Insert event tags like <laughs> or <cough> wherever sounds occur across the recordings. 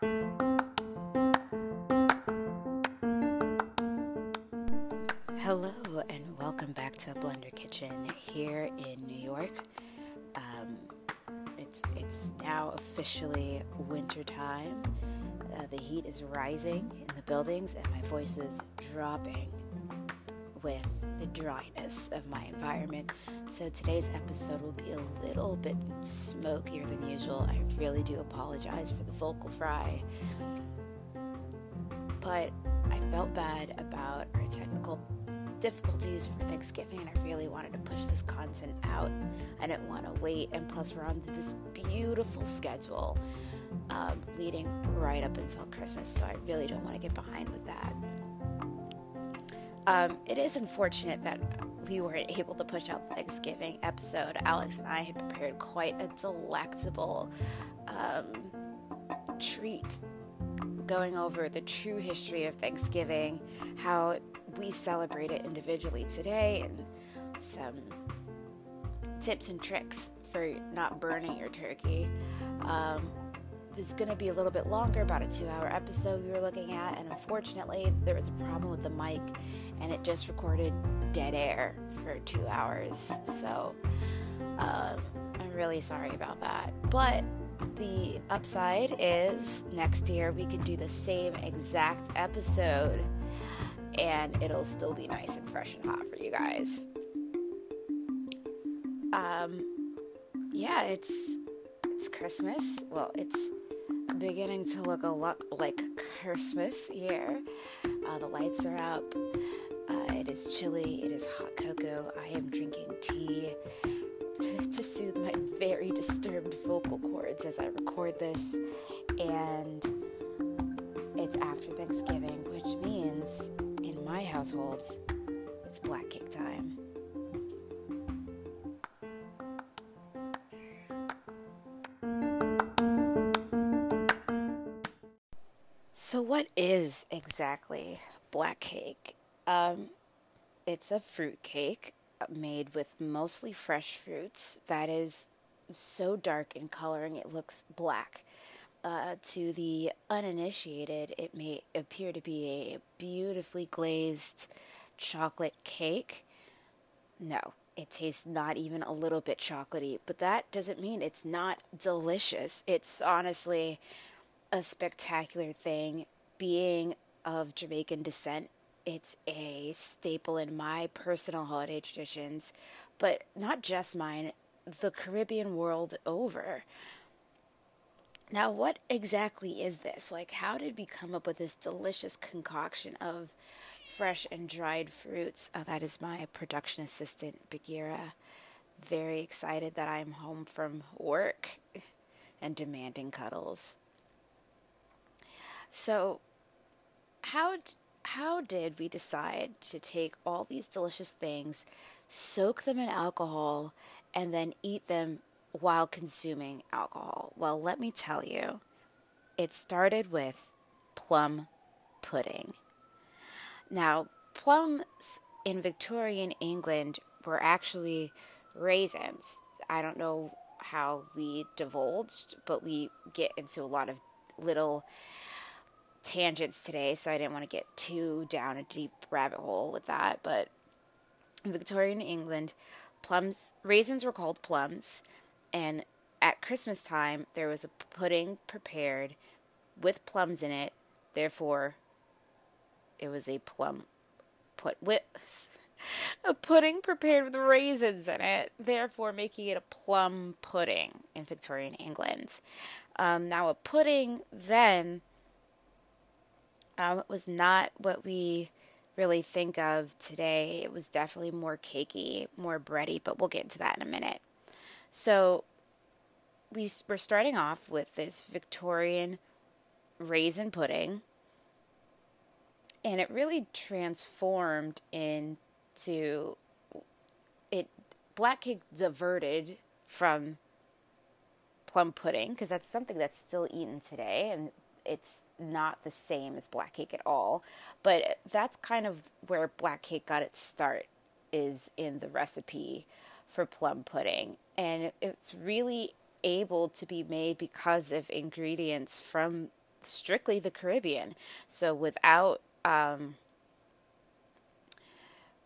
Hello, and welcome back to Blender Kitchen here in New York. Um, it's it's now officially winter time. Uh, the heat is rising in the buildings, and my voice is dropping with the dryness of my environment. So today's episode will be a little bit smokier than usual. I really do apologize for the vocal fry, but I felt bad about our technical difficulties for Thanksgiving, and I really wanted to push this content out. I didn't want to wait, and plus, we're on this beautiful schedule um, leading right up until Christmas, so I really don't want to get behind with. Um, it is unfortunate that we weren't able to push out the Thanksgiving episode. Alex and I had prepared quite a delectable um, treat going over the true history of Thanksgiving, how we celebrate it individually today, and some tips and tricks for not burning your turkey. Um, it's going to be a little bit longer, about a two hour episode we were looking at, and unfortunately, there was a problem with the mic and it just recorded dead air for two hours. So, um, I'm really sorry about that. But the upside is next year we can do the same exact episode and it'll still be nice and fresh and hot for you guys. Um, yeah, it's it's Christmas. Well, it's beginning to look a lot like Christmas here. Uh, the lights are up. Uh, it is chilly. It is hot cocoa. I am drinking tea to, to soothe my <laughs> very disturbed vocal cords as I record this. And it's after Thanksgiving, which means in my household, it's black cake time. So, what is exactly black cake? Um, it's a fruit cake made with mostly fresh fruits that is so dark in coloring it looks black. Uh, to the uninitiated, it may appear to be a beautifully glazed chocolate cake. No, it tastes not even a little bit chocolatey, but that doesn't mean it's not delicious. It's honestly a spectacular thing. Being of Jamaican descent, it's a staple in my personal holiday traditions, but not just mine, the Caribbean world over. Now, what exactly is this? Like, how did we come up with this delicious concoction of fresh and dried fruits? Oh, that is my production assistant, Bagheera. Very excited that I'm home from work <laughs> and demanding cuddles. So, how how did we decide to take all these delicious things, soak them in alcohol, and then eat them while consuming alcohol? Well, let me tell you, it started with plum pudding. Now, plums in Victorian England were actually raisins. I don't know how we divulged, but we get into a lot of little tangents today, so I didn't want to get too down a deep rabbit hole with that. But in Victorian England, plums, raisins were called plums, and at Christmas time there was a pudding prepared with plums in it. Therefore, it was a plum put with <laughs> a pudding prepared with raisins in it, therefore making it a plum pudding in Victorian England. Um, now, a pudding then um, it was not what we really think of today. It was definitely more cakey, more bready, but we'll get into that in a minute. So we we're starting off with this Victorian raisin pudding, and it really transformed into it. Black cake diverted from plum pudding because that's something that's still eaten today, and it's not the same as black cake at all. But that's kind of where black cake got its start is in the recipe for plum pudding. And it's really able to be made because of ingredients from strictly the Caribbean. So without um,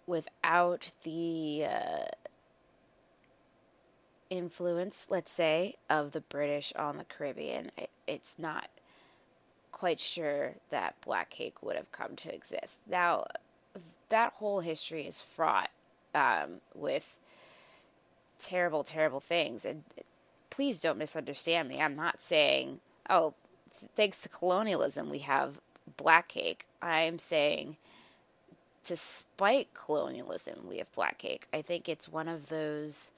without the uh, influence, let's say, of the British on the Caribbean, it, it's not quite sure that black cake would have come to exist. Now, that whole history is fraught um, with terrible, terrible things. And please don't misunderstand me. I'm not saying, oh, thanks to colonialism, we have black cake. I'm saying, despite colonialism, we have black cake. I think it's one of those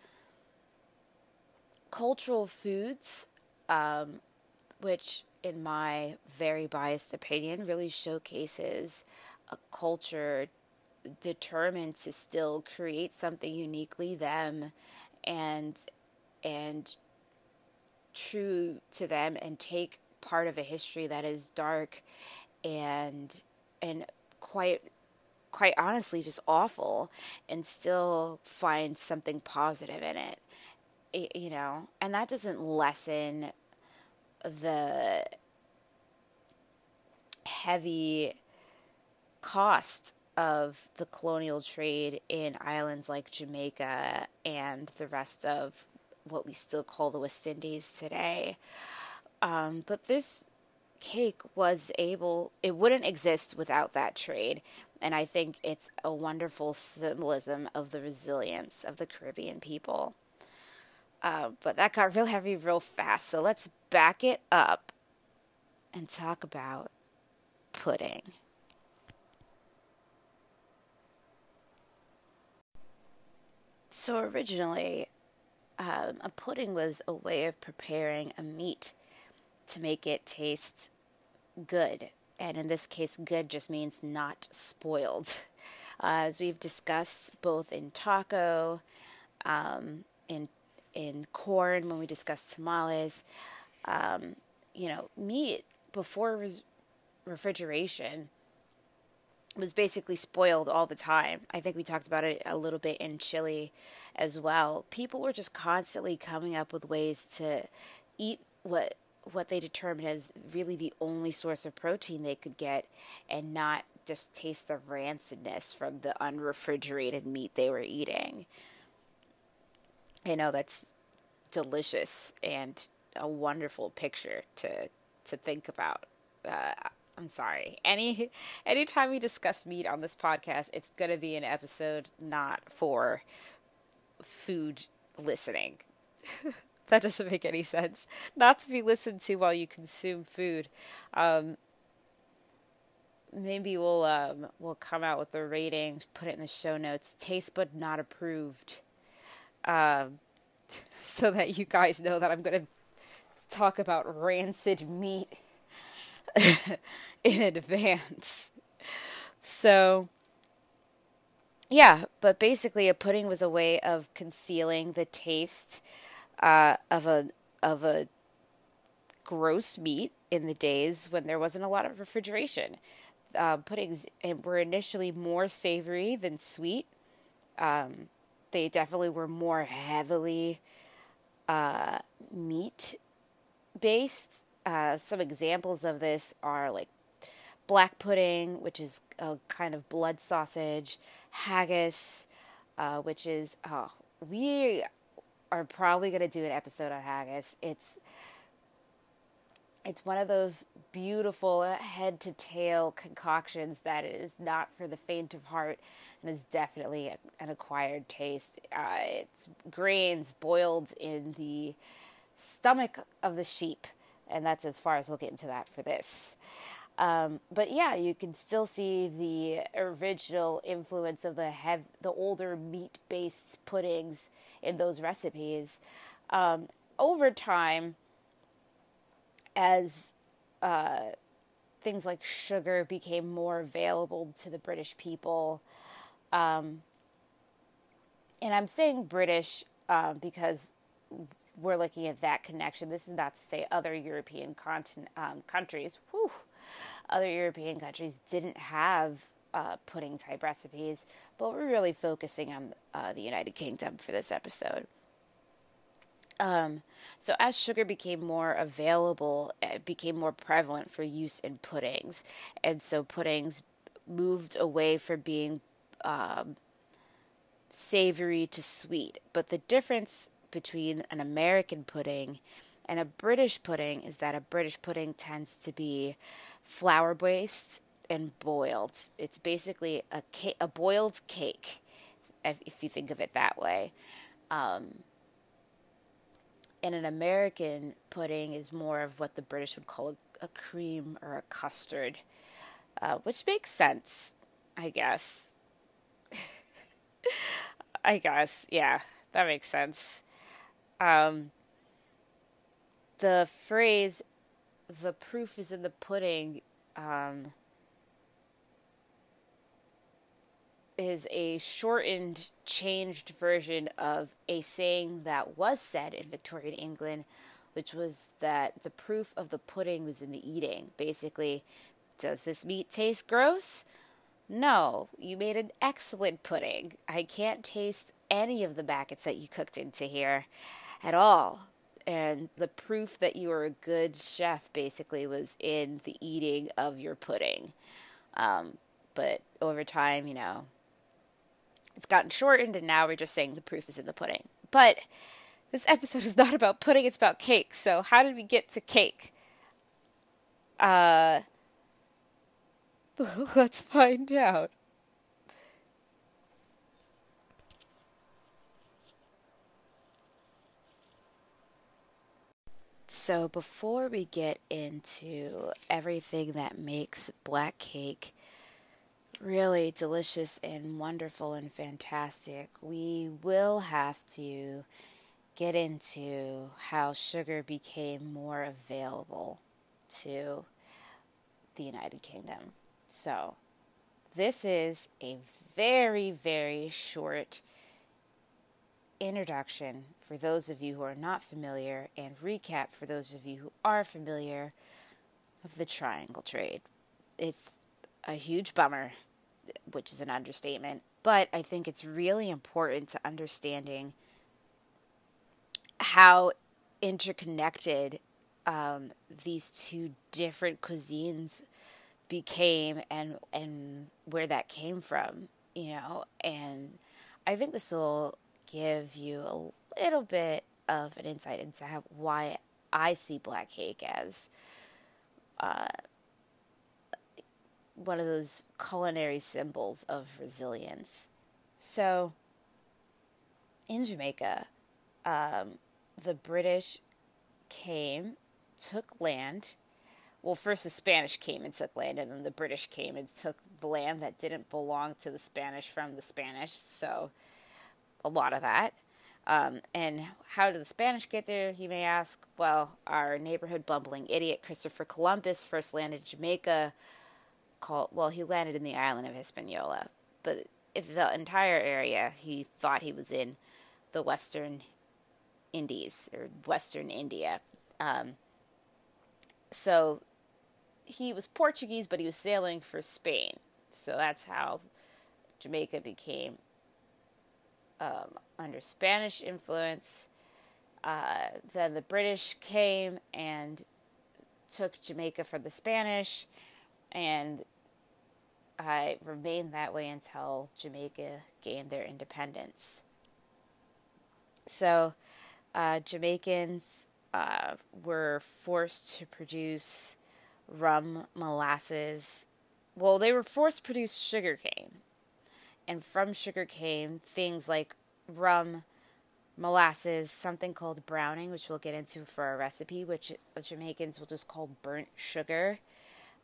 cultural foods, um, which, in my very biased opinion, really showcases a culture determined to still create something uniquely them and and true to them and take part of a history that is dark and and quite quite honestly just awful and still find something positive in it. You know, and that doesn't lessen the heavy cost of the colonial trade in islands like Jamaica and the rest of what we still call the West Indies today. Um, but this cake was able, it wouldn't exist without that trade. And I think it's a wonderful symbolism of the resilience of the Caribbean people. Uh, but that got real heavy real fast. So let's back it up and talk about pudding. So originally, um, a pudding was a way of preparing a meat to make it taste good. And in this case, good just means not spoiled. <laughs> Uh, as we've discussed both in taco, um, in in corn when we discussed tamales. Um, you know, meat before refrigeration was basically spoiled all the time. I think we talked about it a little bit in Chile as well. People were just constantly coming up with ways to eat what what they determined as really the only source of protein they could get and not just taste the rancidness from the unrefrigerated meat they were eating. I know that's delicious and a wonderful picture to to think about. Uh, I'm sorry. Any anytime we discuss meat on this podcast, it's gonna be an episode not for food listening. <laughs> that doesn't make any sense. Not to be listened to while you consume food. Um, maybe we'll um, we'll come out with the ratings, put it in the show notes. Taste but not approved um, <laughs> so that you guys know that I'm going to talk about rancid meat <laughs> in advance. So, yeah, but basically, a pudding was a way of concealing the taste uh, of a of a gross meat in the days when there wasn't a lot of refrigeration. Uh, puddings were initially more savory than sweet. Um, they definitely were more heavily uh, meat based. Uh, some examples of this are like black pudding, which is a kind of blood sausage, haggis, uh, which is oh, we are probably going to do an episode on haggis. It's it's one of those beautiful head to tail concoctions that is not for the faint of heart and is definitely an acquired taste. Uh, it's grains boiled in the stomach of the sheep, and that's as far as we'll get into that for this. Um, but yeah, you can still see the original influence of the hev- the older meat based puddings in those recipes. Um, over time, as uh, things like sugar became more available to the British people. Um, and I'm saying British uh, because we're looking at that connection. This is not to say other European um, countries, whew, other European countries didn't have uh, pudding type recipes, but we're really focusing on uh, the United Kingdom for this episode. Um, so as sugar became more available, it became more prevalent for use in puddings, and so puddings moved away from being um, savory to sweet. But the difference between an American pudding and a British pudding is that a British pudding tends to be flour based and boiled. It's basically a a boiled cake, if, if you think of it that way. Um, and an American pudding is more of what the British would call a, cream or a custard, uh, which makes sense, I guess. <laughs> I guess, yeah, that makes sense. Um, the phrase "the proof is in the pudding" um, is a shortened, changed version of a saying that was said in Victorian England, which was that the proof of the pudding was in the eating. Basically, does this meat taste gross? No, you made an excellent pudding. I can't taste any of the maggots that you cooked into here at all. And the proof that you were a good chef basically was in the eating of your pudding. Um, but over time, you know, it's gotten shortened, and now we're just saying the proof is in the pudding. But this episode <laughs> is not about pudding, it's about cake. So, how did we get to cake? Uh, <laughs> let's find out. So, before we get into everything that makes black cake really delicious and wonderful and fantastic, we will have to get into how sugar became more available to the United Kingdom. So, this is a very, very short introduction for those of you who are not familiar and recap for those of you who are familiar of the triangle trade. It's a huge bummer which is an understatement. But I think it's really important to understanding how interconnected um, these two different cuisines became and and where that came from, you know. And I think this will give you a little bit of an insight into how, why I see black cake as uh, one of those culinary symbols of resilience. So, in Jamaica, um, the British came, took land. Well, first the Spanish came and took land, and then the British came and took the land that didn't belong to the Spanish from the Spanish. So, a lot of that. Um, and how did the Spanish get there, you may ask? Well, our neighborhood bumbling idiot Christopher Columbus first landed Jamaica called, well, he landed in the island of Hispaniola, but if the entire area he thought he was in the Western Indies or Western India. Um, so he was Portuguese, but he was sailing for Spain. So that's how Jamaica became um, under Spanish influence. Uh, then the British came and took Jamaica from the Spanish, and I remained that way until Jamaica gained their independence. So, uh, Jamaicans uh, were forced to produce rum, molasses. Well, they were forced to produce sugarcane. And from sugarcane, things like rum, molasses, something called browning, which we'll get into for our recipe, which Jamaicans will just call burnt sugar.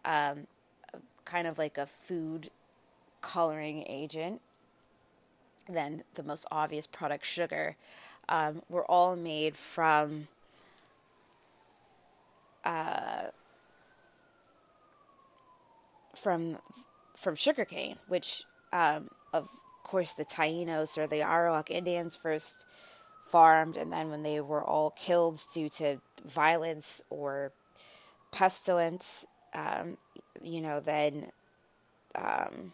Um, kind of like a food coloring agent. Then the most obvious product, sugar, um, were all made from uh, from from sugarcane, which um, of course the Tainos or the Arawak Indians first farmed, and then when they were all killed due to violence or pestilence, um, you know, then um,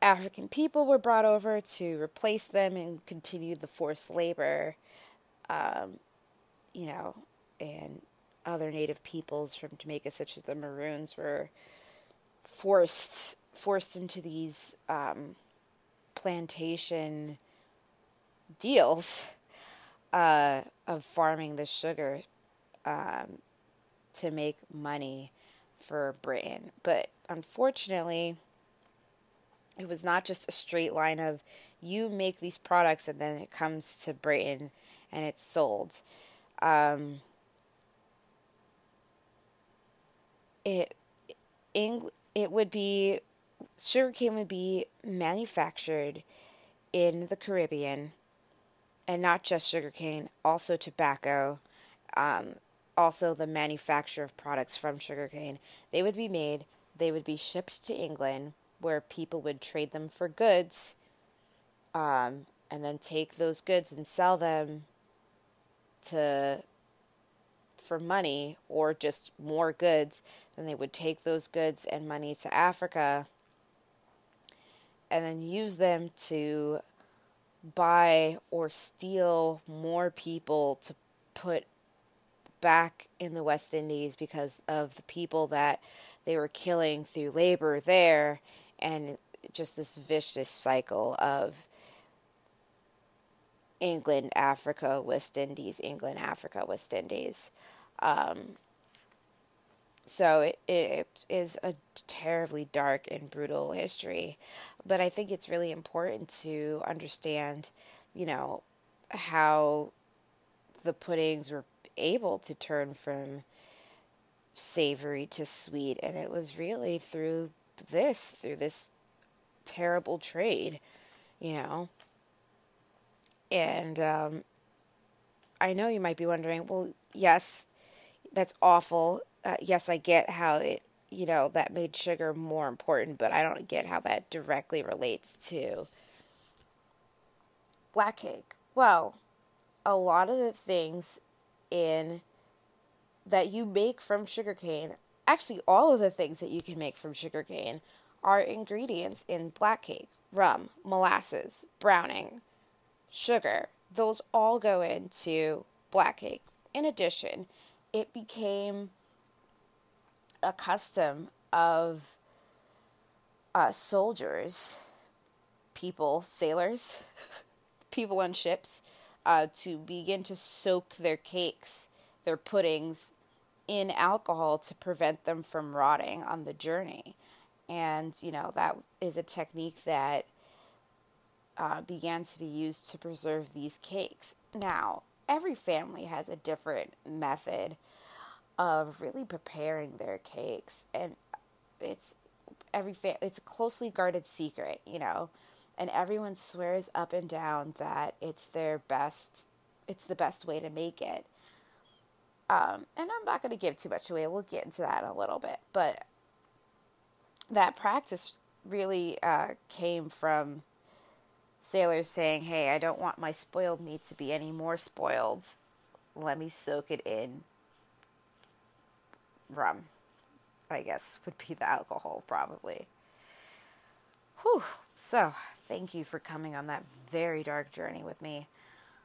African people were brought over to replace them and continue the forced labor um, you know, and other native peoples from Jamaica, such as the Maroons, were forced forced into these um, plantation deals uh, of farming the sugar um, to make money for Britain. But unfortunately, it was not just a straight line of you make these products and then it comes to Britain and it's sold. Um, it Eng- it would be sugarcane would be manufactured in the Caribbean, and not just sugarcane, also tobacco, um, also the manufacture of products from sugarcane. They would be made, they would be shipped to England, where people would trade them for goods, um, and then take those goods and sell them to for money or just more goods, then they would take those goods and money to Africa and then use them to buy or steal more people to put back in the West Indies because of the people that they were killing through labor there and just this vicious cycle of England, Africa, West Indies, England, Africa, West Indies. Um, so it, it is a terribly dark and brutal history, but I think it's really important to understand, you know, how the puddings were able to turn from savory to sweet, and it was really through this, through this terrible trade, you know. And um, I know you might be wondering, well, yes, that's awful. Uh, yes, I get how it, you know, that made sugar more important, but I don't get how that directly relates to black cake. Well, a lot of the things in that you make from sugarcane, actually all of the things that you can make from sugarcane are ingredients in black cake. Rum, molasses, browning, sugar. Those all go into black cake. In addition, it became a custom of uh, soldiers, people, sailors, <laughs> people on ships, uh, to begin to soak their cakes, their puddings, in alcohol to prevent them from rotting on the journey. And, you know, that is a technique that uh, began to be used to preserve these cakes. Now, every family has a different method of really preparing their cakes and it's every fa- it's a closely guarded secret you know and everyone swears up and down that it's their best it's the best way to make it um, and i'm not going to give too much away we'll get into that in a little bit but that practice really uh, came from sailors saying, Hey, I don't want my spoiled meat to be any more spoiled. Let me soak it in rum, I guess would be the alcohol, probably. Whew. So, thank you for coming on that very dark journey with me.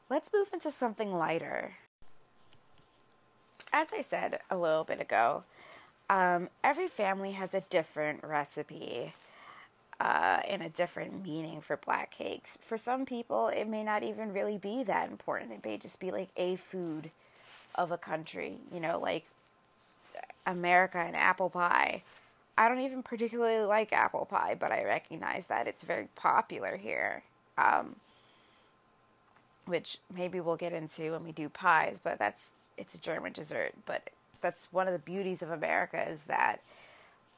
Let's move into something lighter. As I said a little bit ago, um, every family has a different recipe uh, and a different meaning for black cakes. For some people, it may not even really be that important. It may just be like a food of a country, you know, like America and apple pie. I don't even particularly like apple pie, but I recognize that it's very popular here. Um, which maybe we'll get into when we do pies, but that's it's a German dessert. But that's one of the beauties of America is that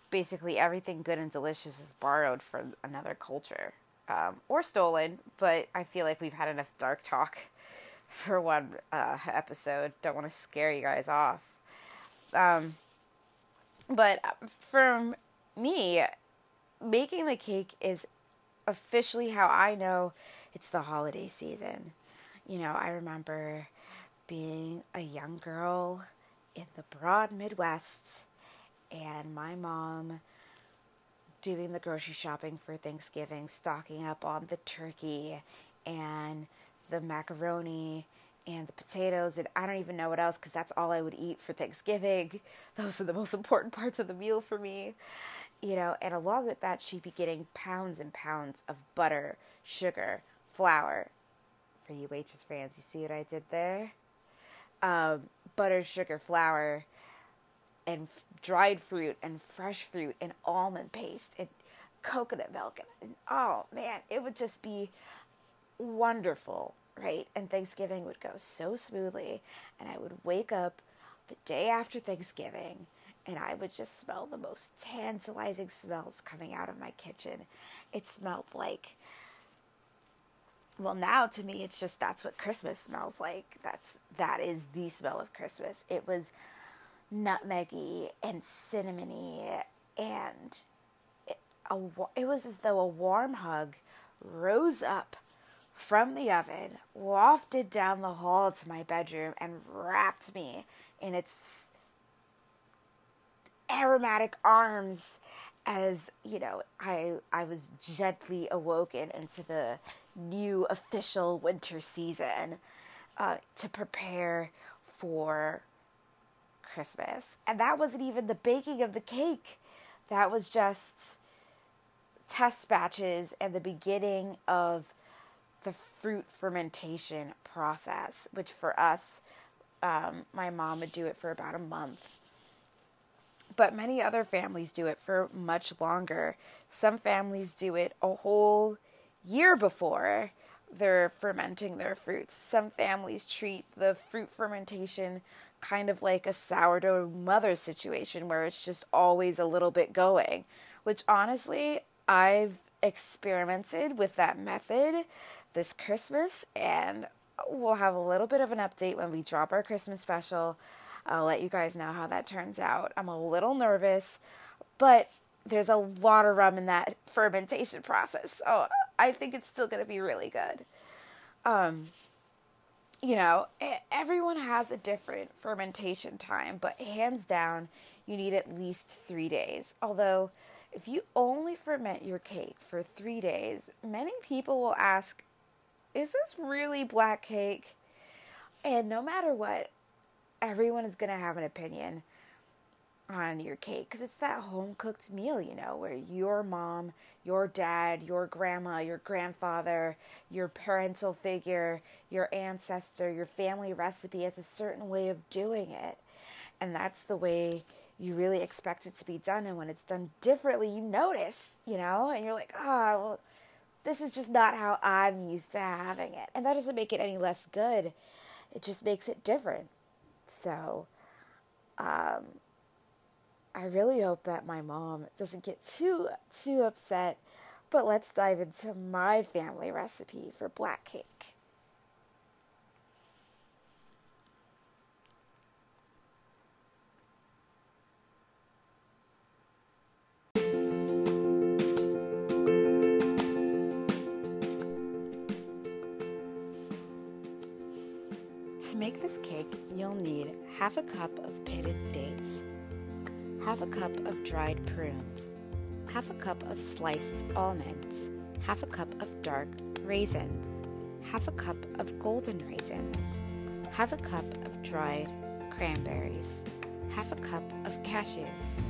basically everything good and delicious is borrowed from another culture um, or stolen. But I feel like we've had enough dark talk <laughs> for one uh, episode. Don't want to scare you guys off. Um, but uh, for me, making the cake is officially how I know it's the holiday season. You know, I remember being a young girl in the broad Midwest and my mom doing the grocery shopping for Thanksgiving, stocking up on the turkey and the macaroni and the potatoes, and I don't even know what else because that's all I would eat for Thanksgiving. <laughs> Those are the most important parts of the meal for me. You know, and along with that, she'd be getting pounds and pounds of butter, sugar, flour. For you waitress fans, you see what I did there? Um, butter, sugar, flour, and f- dried fruit, and fresh fruit, and almond paste, and coconut milk. And oh man, it would just be wonderful, right? And Thanksgiving would go so smoothly. And I would wake up the day after Thanksgiving and I would just smell the most tantalizing smells coming out of my kitchen. It smelled like well now to me it's just that's what christmas smells like that's that is the smell of christmas it was nutmeggy and cinnamony and it, a, it was as though a warm hug rose up from the oven, wafted down the hall to my bedroom, and wrapped me in its aromatic arms as you know i i was gently awoken into the new official winter season uh, to prepare for christmas. And that wasn't even the baking of the cake. That was just test batches and the beginning of fruit fermentation process, which for us, um, my mom would do it for about a month. But many other families do it for much longer. Some families do it a whole year before they're fermenting their fruits. Some families treat the fruit fermentation kind of like a sourdough mother situation where it's just always a little bit going, which honestly, I've experimented with that method this Christmas, and we'll have a little bit of an update when we drop our Christmas special. I'll let you guys know how that turns out. I'm a little nervous, but there's a lot of rum in that <laughs> fermentation process, so I think it's still going to be really good. Um, you know, everyone has a different fermentation time, but hands down, you need at least three days. Although, if you only ferment your cake for three days, many people will ask, is this really black cake? And no matter what, everyone is going to have an opinion on your cake because it's that home cooked meal, you know, where your mom, your dad, your grandma, your grandfather, your parental figure, your ancestor, your family recipe has a certain way of doing it. And that's the way you really expect it to be done. And when it's done differently, you notice, you know, and you're like, oh, well, this is just not how I'm used to having it. And that doesn't make it any less good. It just makes it different. So, um, I really hope that my mom doesn't get too too upset. But let's dive into my family recipe for black cake. You'll need half a cup of pitted dates, half a cup of dried prunes, half a cup of sliced almonds, half a cup of dark raisins, half a cup of golden raisins, half a cup of dried cranberries, half a cup of cashews,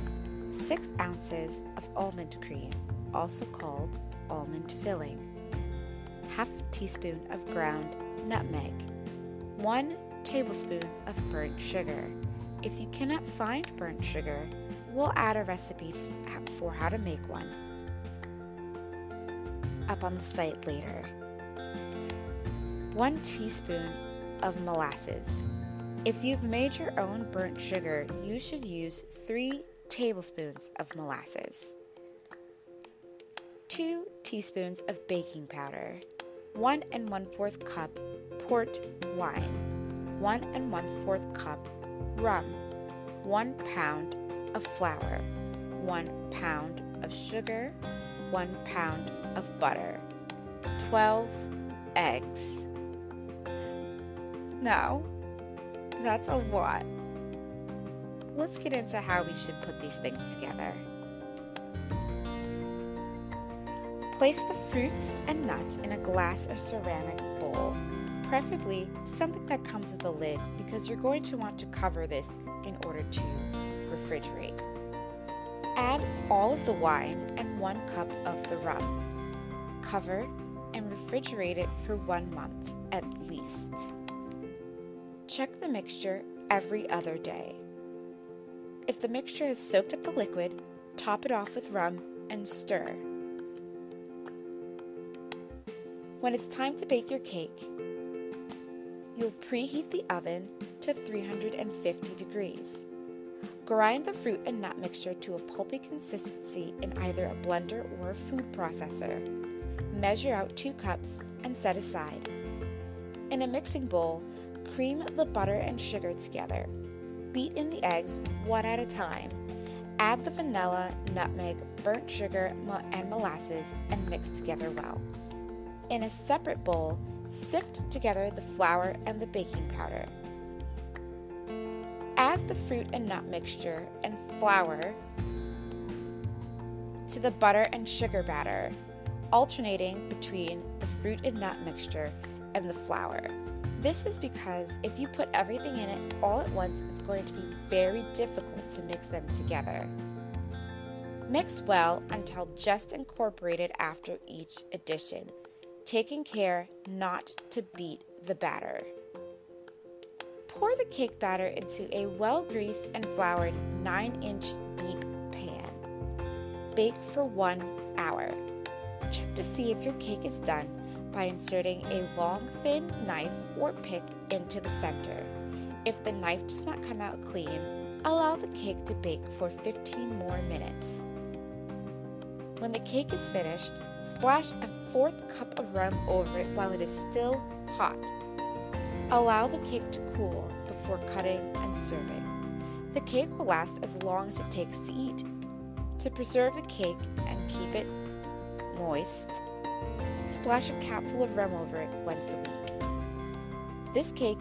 6 ounces of almond cream, also called almond filling, half a teaspoon of ground nutmeg, 1 tablespoon of burnt sugar. If you cannot find burnt sugar, we'll add a recipe for how to make one up on the site later. 1 teaspoon of molasses. If you've made your own burnt sugar, you should use 3 tablespoons of molasses. 2 teaspoons of baking powder. 1 and one fourth cup port wine. 1 and 1 4th cup rum, 1 pound of flour, 1 pound of sugar, 1 pound of butter, 12 eggs. Now, that's a lot. Let's get into how we should put these things together. Place the fruits and nuts in a glass or ceramic bowl preferably something that comes with a lid because you're going to want to cover this in order to refrigerate. Add all of the wine and one cup of the rum. Cover and refrigerate it for one month at least. Check the mixture every other day. If the mixture has soaked up the liquid, top it off with rum and stir. When it's time to bake your cake, you'll preheat the oven to 350 degrees. Grind the fruit and nut mixture to a pulpy consistency in either a blender or a food processor. Measure out 2 cups and set aside. In a mixing bowl, cream the butter and sugar together. Beat in the eggs one at a time. Add the vanilla, nutmeg, burnt sugar, and molasses and mix together well. In a separate bowl, sift together the flour and the baking powder. Add the fruit and nut mixture and flour to the butter and sugar batter, alternating between the fruit and nut mixture and the flour. This is because if you put everything in it all at once, it's going to be very difficult to mix them together. Mix well until just incorporated after each addition, taking care not to beat the batter. Pour the cake batter into a well greased and floured 9 inch deep pan. Bake for one hour. Check to see if your cake is done by inserting a long, thin knife or pick into the center. If the knife does not come out clean, allow the cake to bake for 15 more minutes. When the cake is finished, splash a fourth cup of rum over it while it is still hot. Allow the cake to cool before cutting and serving. The cake will last as long as it takes to eat. To preserve the cake and keep it moist, Splash a capful of rum over it once a week. This cake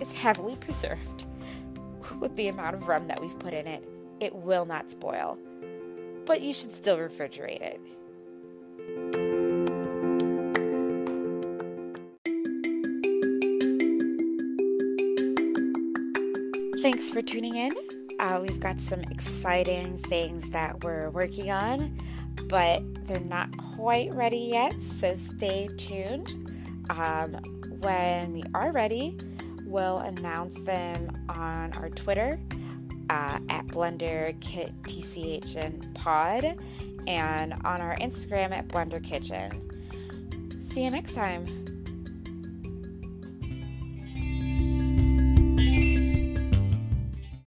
is heavily preserved <laughs> with the amount of rum that we've put in it. It will not spoil, but you should still refrigerate it. Thanks for tuning in. Uh, we've got some exciting things that we're working on, but they're not quite ready yet, so stay tuned. Um, when we are ready, we'll announce them on our Twitter uh, at Blender TCHN Pod and on our Instagram at Blender Kitchen. See you next time.